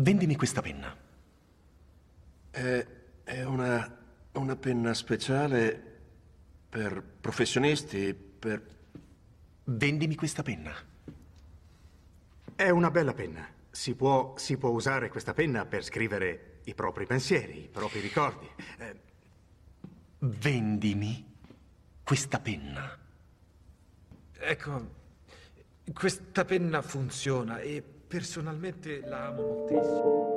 Vendimi questa penna. È, è una, una penna speciale per professionisti, per... Vendimi questa penna. È una bella penna. Si può, si può usare questa penna per scrivere i propri pensieri, i propri ricordi. Eh, Vendimi questa penna. Ecco, questa penna funziona e personalmente la amo moltissimo.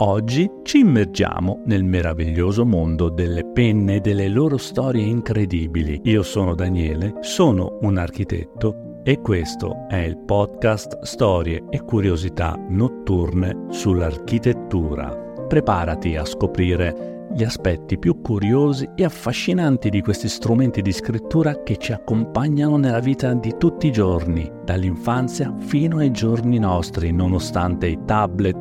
Oggi ci immergiamo nel meraviglioso mondo delle penne e delle loro storie incredibili. Io sono Daniele, sono un architetto e questo è il podcast Storie e curiosità notturne sull'architettura. Preparati a scoprire gli aspetti più curiosi e affascinanti di questi strumenti di scrittura che ci accompagnano nella vita di tutti i giorni, dall'infanzia fino ai giorni nostri, nonostante i tablet,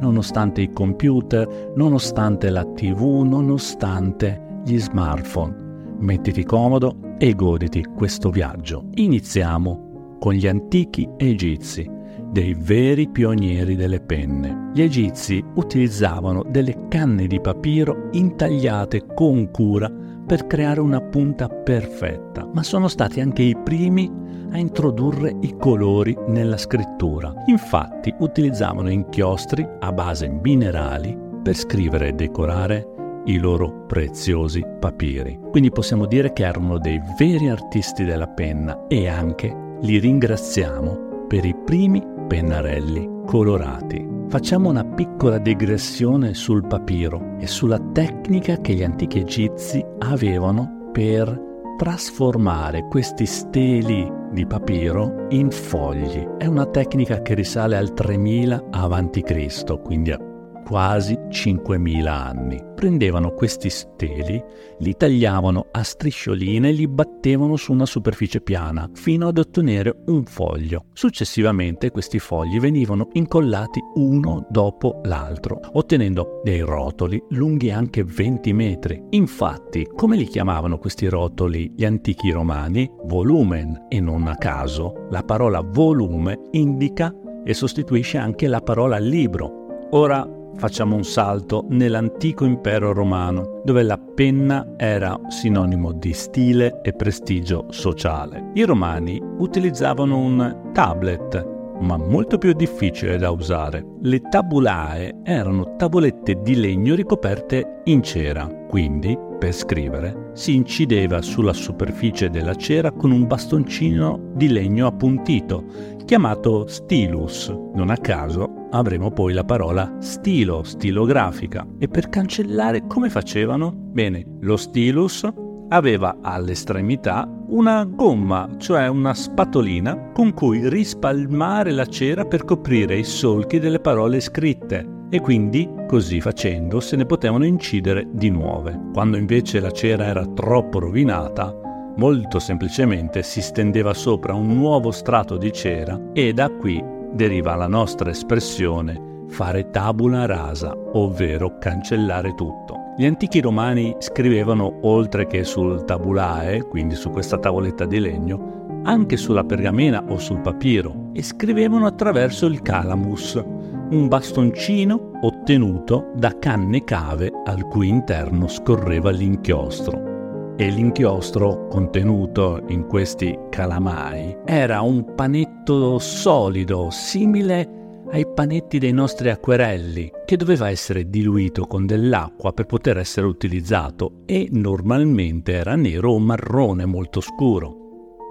nonostante i computer, nonostante la tv, nonostante gli smartphone. Mettiti comodo e goditi questo viaggio. Iniziamo con gli antichi egizi dei veri pionieri delle penne. Gli egizi utilizzavano delle canne di papiro intagliate con cura per creare una punta perfetta, ma sono stati anche i primi a introdurre i colori nella scrittura. Infatti utilizzavano inchiostri a base minerali per scrivere e decorare i loro preziosi papiri. Quindi possiamo dire che erano dei veri artisti della penna e anche li ringraziamo per i primi pennarelli colorati. Facciamo una piccola digressione sul papiro e sulla tecnica che gli antichi egizi avevano per trasformare questi steli di papiro in fogli. È una tecnica che risale al 3000 a.C., quindi a quasi 5.000 anni. Prendevano questi steli, li tagliavano a striscioline e li battevano su una superficie piana fino ad ottenere un foglio. Successivamente questi fogli venivano incollati uno dopo l'altro, ottenendo dei rotoli lunghi anche 20 metri. Infatti, come li chiamavano questi rotoli gli antichi romani? Volumen e non a caso la parola volume indica e sostituisce anche la parola libro. Ora facciamo un salto nell'antico impero romano, dove la penna era sinonimo di stile e prestigio sociale. I romani utilizzavano un tablet, ma molto più difficile da usare. Le tabulae erano tavolette di legno ricoperte in cera, quindi per scrivere si incideva sulla superficie della cera con un bastoncino di legno appuntito, chiamato stilus. Non a caso avremo poi la parola stilo, stilografica. E per cancellare come facevano? Bene, lo stilus aveva all'estremità una gomma, cioè una spatolina, con cui rispalmare la cera per coprire i solchi delle parole scritte e quindi, così facendo, se ne potevano incidere di nuove. Quando invece la cera era troppo rovinata, molto semplicemente si stendeva sopra un nuovo strato di cera e da qui deriva la nostra espressione fare tabula rasa, ovvero cancellare tutto. Gli antichi romani scrivevano, oltre che sul tabulae, quindi su questa tavoletta di legno, anche sulla pergamena o sul papiro e scrivevano attraverso il calamus, un bastoncino ottenuto da canne cave al cui interno scorreva l'inchiostro e l'inchiostro contenuto in questi calamai era un panetto solido, simile ai panetti dei nostri acquerelli, che doveva essere diluito con dell'acqua per poter essere utilizzato e normalmente era nero o marrone molto scuro.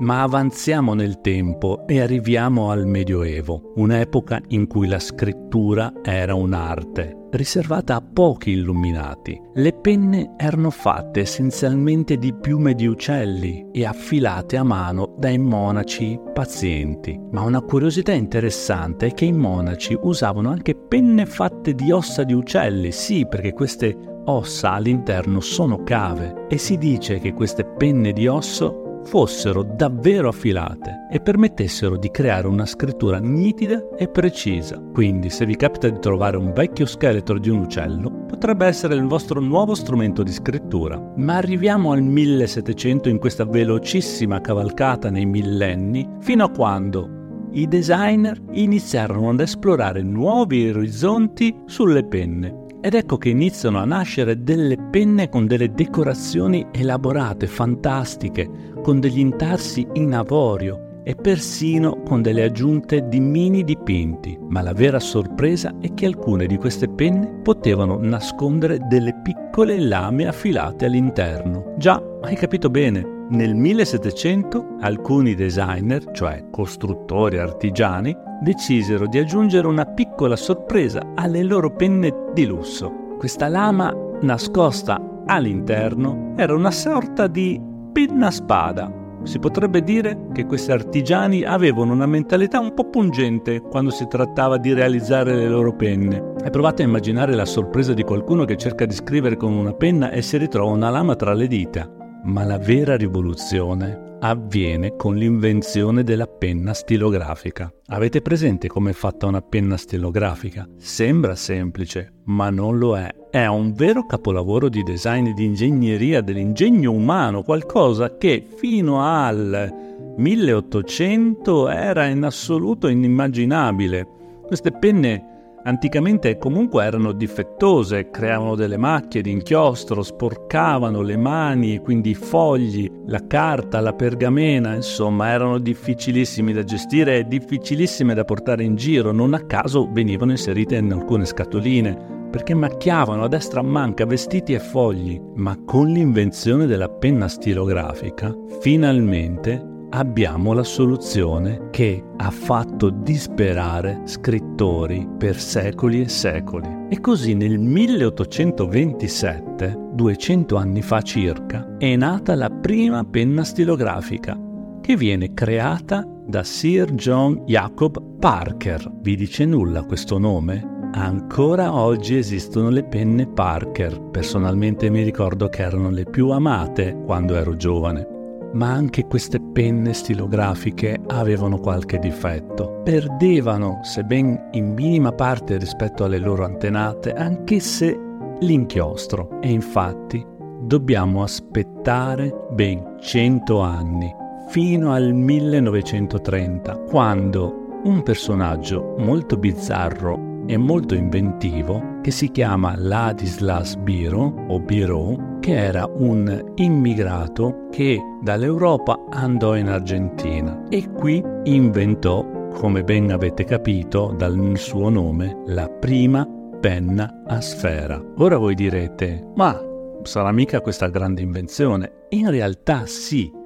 Ma avanziamo nel tempo e arriviamo al Medioevo, un'epoca in cui la scrittura era un'arte riservata a pochi illuminati. Le penne erano fatte essenzialmente di piume di uccelli e affilate a mano dai monaci pazienti. Ma una curiosità interessante è che i monaci usavano anche penne fatte di ossa di uccelli, sì, perché queste ossa all'interno sono cave e si dice che queste penne di osso fossero davvero affilate e permettessero di creare una scrittura nitida e precisa. Quindi se vi capita di trovare un vecchio scheletro di un uccello, potrebbe essere il vostro nuovo strumento di scrittura. Ma arriviamo al 1700 in questa velocissima cavalcata nei millenni, fino a quando i designer iniziarono ad esplorare nuovi orizzonti sulle penne. Ed ecco che iniziano a nascere delle penne con delle decorazioni elaborate, fantastiche, con degli intarsi in avorio e persino con delle aggiunte di mini dipinti. Ma la vera sorpresa è che alcune di queste penne potevano nascondere delle piccole lame affilate all'interno. Già, hai capito bene, nel 1700 alcuni designer, cioè costruttori artigiani, decisero di aggiungere una piccola sorpresa alle loro penne di lusso. Questa lama nascosta all'interno era una sorta di penna spada. Si potrebbe dire che questi artigiani avevano una mentalità un po' pungente quando si trattava di realizzare le loro penne. E provate a immaginare la sorpresa di qualcuno che cerca di scrivere con una penna e si ritrova una lama tra le dita. Ma la vera rivoluzione avviene con l'invenzione della penna stilografica. Avete presente come è fatta una penna stilografica? Sembra semplice, ma non lo è. È un vero capolavoro di design e di ingegneria dell'ingegno umano, qualcosa che fino al 1800 era in assoluto inimmaginabile. Queste penne Anticamente comunque erano difettose, creavano delle macchie di inchiostro, sporcavano le mani, quindi i fogli, la carta, la pergamena, insomma erano difficilissimi da gestire e difficilissime da portare in giro, non a caso venivano inserite in alcune scatoline perché macchiavano a destra a manca vestiti e fogli, ma con l'invenzione della penna stilografica, finalmente abbiamo la soluzione che ha fatto disperare scrittori per secoli e secoli. E così nel 1827, 200 anni fa circa, è nata la prima penna stilografica, che viene creata da Sir John Jacob Parker. Vi dice nulla questo nome? Ancora oggi esistono le penne Parker. Personalmente mi ricordo che erano le più amate quando ero giovane ma anche queste penne stilografiche avevano qualche difetto. Perdevano, sebbene in minima parte rispetto alle loro antenate, anche se l'inchiostro. E infatti dobbiamo aspettare ben 100 anni, fino al 1930, quando un personaggio molto bizzarro e molto inventivo che si chiama Ladislas Biro o Biro, che era un immigrato che dall'Europa andò in Argentina e qui inventò, come ben avete capito dal suo nome, la prima penna a sfera. Ora voi direte, ma sarà mica questa grande invenzione? In realtà sì.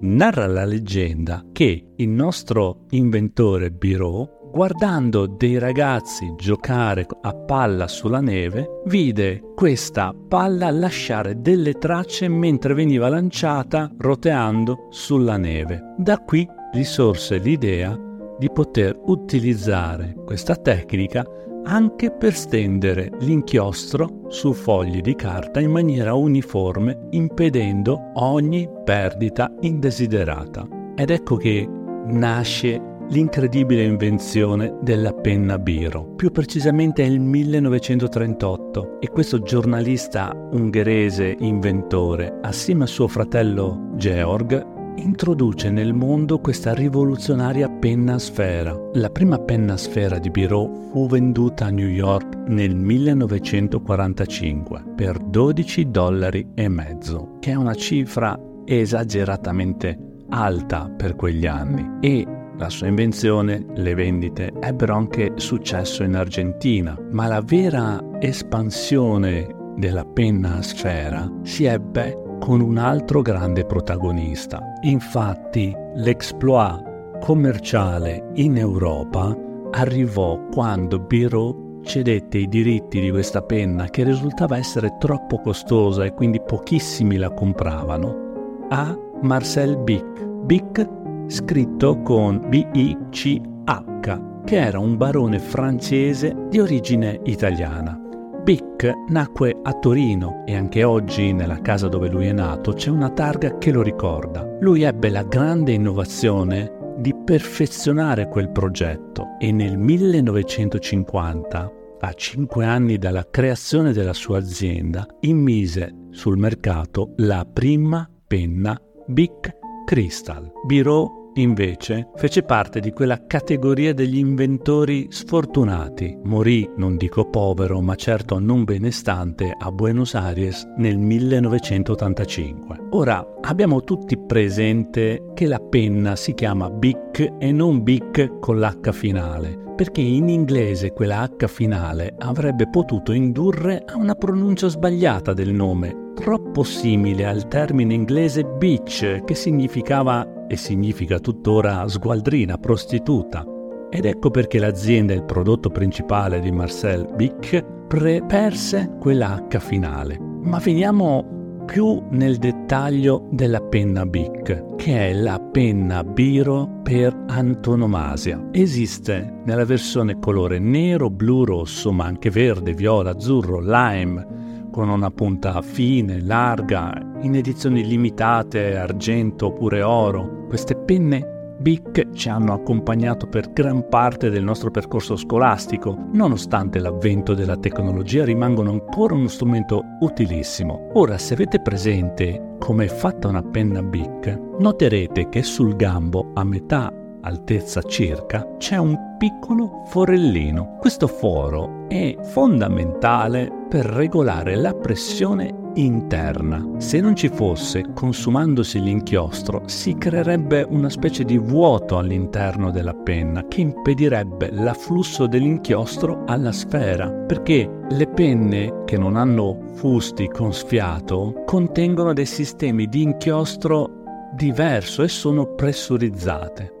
Narra la leggenda che il nostro inventore Biro guardando dei ragazzi giocare a palla sulla neve, vide questa palla lasciare delle tracce mentre veniva lanciata roteando sulla neve. Da qui gli sorse l'idea di poter utilizzare questa tecnica anche per stendere l'inchiostro su fogli di carta in maniera uniforme, impedendo ogni perdita indesiderata. Ed ecco che nasce l'incredibile invenzione della penna biro. Più precisamente è il 1938 e questo giornalista ungherese inventore, assieme a suo fratello Georg, introduce nel mondo questa rivoluzionaria penna sfera. La prima penna sfera di Biro fu venduta a New York nel 1945 per 12 dollari e mezzo, che è una cifra esageratamente alta per quegli anni e la sua invenzione, le vendite ebbero anche successo in Argentina, ma la vera espansione della penna a sfera si ebbe con un altro grande protagonista. Infatti l'exploit commerciale in Europa arrivò quando Biro cedette i diritti di questa penna che risultava essere troppo costosa e quindi pochissimi la compravano a Marcel Bic. Bic scritto con B-I-C-H, che era un barone francese di origine italiana. Bic nacque a Torino e anche oggi nella casa dove lui è nato c'è una targa che lo ricorda. Lui ebbe la grande innovazione di perfezionare quel progetto e nel 1950 a 5 anni dalla creazione della sua azienda, immise sul mercato la prima penna Bic Crystal. Biro invece fece parte di quella categoria degli inventori sfortunati. Morì, non dico povero, ma certo non benestante a Buenos Aires nel 1985. Ora abbiamo tutti presente che la penna si chiama Bic e non Bic con l'H finale perché in inglese quella H finale avrebbe potuto indurre a una pronuncia sbagliata del nome, troppo simile al termine inglese beach, che significava e significa tuttora sgualdrina, prostituta. Ed ecco perché l'azienda e il prodotto principale di Marcel Bic pre- perse quella H finale. Ma veniamo più nel dettaglio della penna Bic, che è la penna biro per antonomasia. Esiste nella versione colore nero, blu, rosso, ma anche verde, viola, azzurro, lime, con una punta fine, larga, in edizioni limitate, argento oppure oro. Queste penne Bic ci hanno accompagnato per gran parte del nostro percorso scolastico, nonostante l'avvento della tecnologia rimangono ancora uno strumento utilissimo. Ora, se avete presente come è fatta una penna Bic, noterete che sul gambo, a metà altezza circa, c'è un piccolo forellino. Questo foro è fondamentale per regolare la pressione interna. Se non ci fosse, consumandosi l'inchiostro, si creerebbe una specie di vuoto all'interno della penna che impedirebbe l'afflusso dell'inchiostro alla sfera, perché le penne che non hanno fusti con sfiato contengono dei sistemi di inchiostro diverso e sono pressurizzate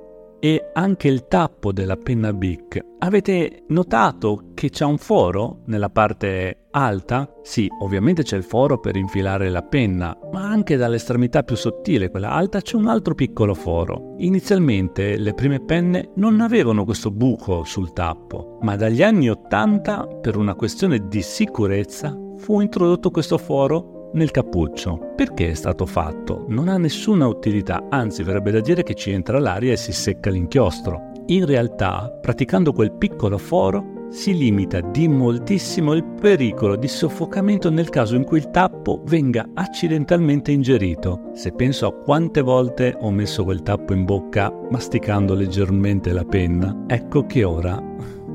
e anche il tappo della penna Bic. Avete notato che c'è un foro nella parte alta? Sì, ovviamente c'è il foro per infilare la penna, ma anche dall'estremità più sottile, quella alta, c'è un altro piccolo foro. Inizialmente le prime penne non avevano questo buco sul tappo, ma dagli anni 80, per una questione di sicurezza, fu introdotto questo foro nel cappuccio. Perché è stato fatto? Non ha nessuna utilità, anzi verrebbe da dire che ci entra l'aria e si secca l'inchiostro. In realtà, praticando quel piccolo foro, si limita di moltissimo il pericolo di soffocamento nel caso in cui il tappo venga accidentalmente ingerito. Se penso a quante volte ho messo quel tappo in bocca masticando leggermente la penna, ecco che ora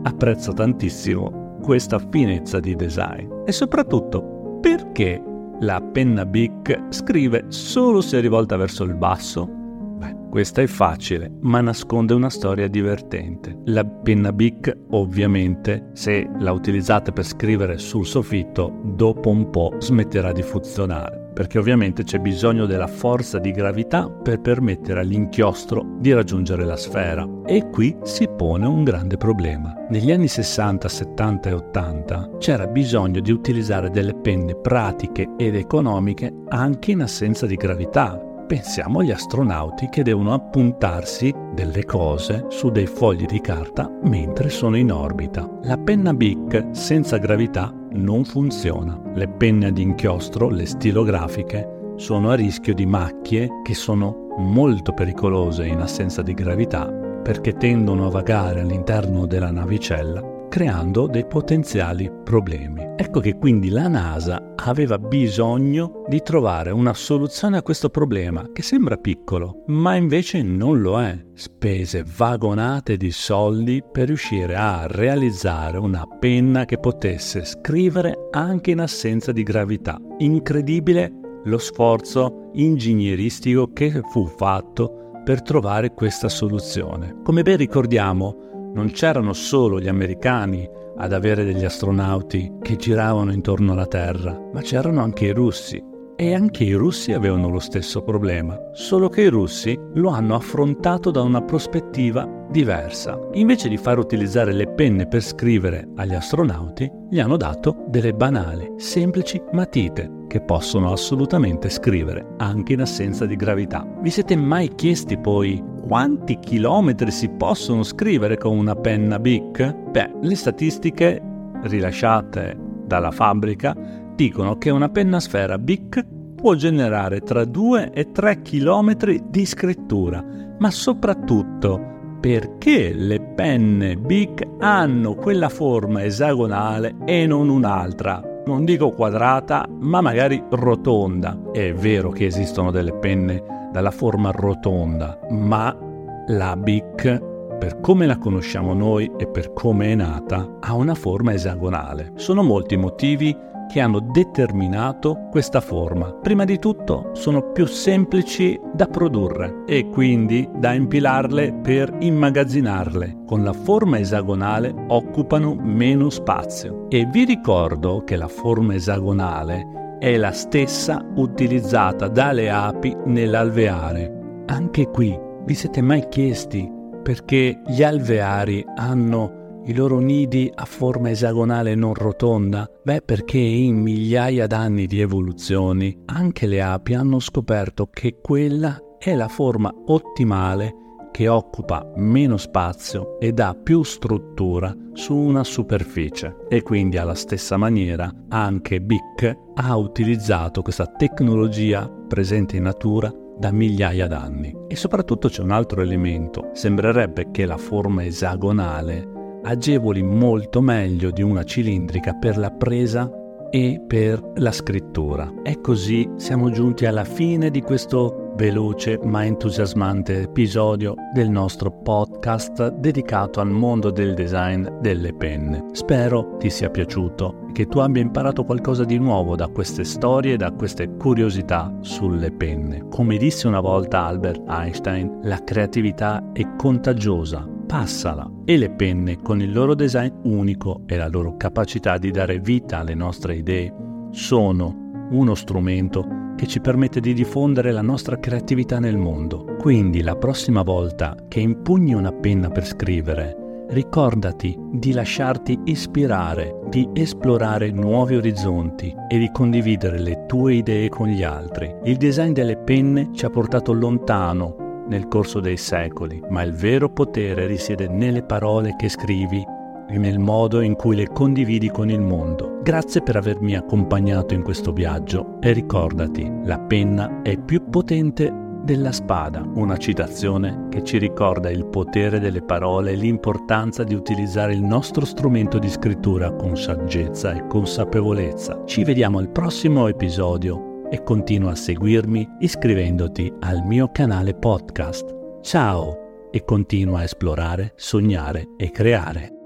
apprezzo tantissimo questa finezza di design. E soprattutto, perché la penna Bic scrive solo se rivolta verso il basso? Beh, questa è facile, ma nasconde una storia divertente. La penna Bic, ovviamente, se la utilizzate per scrivere sul soffitto, dopo un po' smetterà di funzionare perché ovviamente c'è bisogno della forza di gravità per permettere all'inchiostro di raggiungere la sfera. E qui si pone un grande problema. Negli anni 60, 70 e 80 c'era bisogno di utilizzare delle penne pratiche ed economiche anche in assenza di gravità, pensiamo agli astronauti che devono appuntarsi delle cose su dei fogli di carta mentre sono in orbita. La penna Bic senza gravità non funziona. Le penne ad inchiostro, le stilografiche, sono a rischio di macchie che sono molto pericolose in assenza di gravità perché tendono a vagare all'interno della navicella creando dei potenziali problemi. Ecco che quindi la NASA aveva bisogno di trovare una soluzione a questo problema che sembra piccolo, ma invece non lo è. Spese vagonate di soldi per riuscire a realizzare una penna che potesse scrivere anche in assenza di gravità. Incredibile lo sforzo ingegneristico che fu fatto per trovare questa soluzione. Come ben ricordiamo, non c'erano solo gli americani ad avere degli astronauti che giravano intorno alla Terra, ma c'erano anche i russi. E anche i russi avevano lo stesso problema, solo che i russi lo hanno affrontato da una prospettiva diversa. Invece di far utilizzare le penne per scrivere agli astronauti, gli hanno dato delle banali, semplici matite che possono assolutamente scrivere anche in assenza di gravità. Vi siete mai chiesti poi quanti chilometri si possono scrivere con una penna Bic? Beh, le statistiche rilasciate dalla fabbrica dicono che una penna sfera Bic può generare tra 2 e 3 chilometri di scrittura, ma soprattutto perché le penne Bic hanno quella forma esagonale e non un'altra. Non dico quadrata, ma magari rotonda. È vero che esistono delle penne dalla forma rotonda, ma la Bic per come la conosciamo noi e per come è nata, ha una forma esagonale. Sono molti i motivi che hanno determinato questa forma. Prima di tutto sono più semplici da produrre e quindi da impilarle per immagazzinarle. Con la forma esagonale occupano meno spazio. E vi ricordo che la forma esagonale è la stessa utilizzata dalle api nell'alveare. Anche qui vi siete mai chiesti perché gli alveari hanno i loro nidi a forma esagonale non rotonda? Beh, perché in migliaia d'anni di evoluzioni anche le api hanno scoperto che quella è la forma ottimale che occupa meno spazio e dà più struttura su una superficie. E quindi alla stessa maniera anche Bic ha utilizzato questa tecnologia presente in natura da migliaia d'anni. E soprattutto c'è un altro elemento. Sembrerebbe che la forma esagonale agevoli molto meglio di una cilindrica per la presa e per la scrittura. E così siamo giunti alla fine di questo veloce ma entusiasmante episodio del nostro podcast dedicato al mondo del design delle penne. Spero ti sia piaciuto e che tu abbia imparato qualcosa di nuovo da queste storie e da queste curiosità sulle penne. Come disse una volta Albert Einstein, la creatività è contagiosa passala e le penne con il loro design unico e la loro capacità di dare vita alle nostre idee sono uno strumento che ci permette di diffondere la nostra creatività nel mondo. Quindi la prossima volta che impugni una penna per scrivere, ricordati di lasciarti ispirare, di esplorare nuovi orizzonti e di condividere le tue idee con gli altri. Il design delle penne ci ha portato lontano nel corso dei secoli, ma il vero potere risiede nelle parole che scrivi e nel modo in cui le condividi con il mondo. Grazie per avermi accompagnato in questo viaggio e ricordati, la penna è più potente della spada, una citazione che ci ricorda il potere delle parole e l'importanza di utilizzare il nostro strumento di scrittura con saggezza e consapevolezza. Ci vediamo al prossimo episodio e continua a seguirmi iscrivendoti al mio canale podcast. Ciao e continua a esplorare, sognare e creare.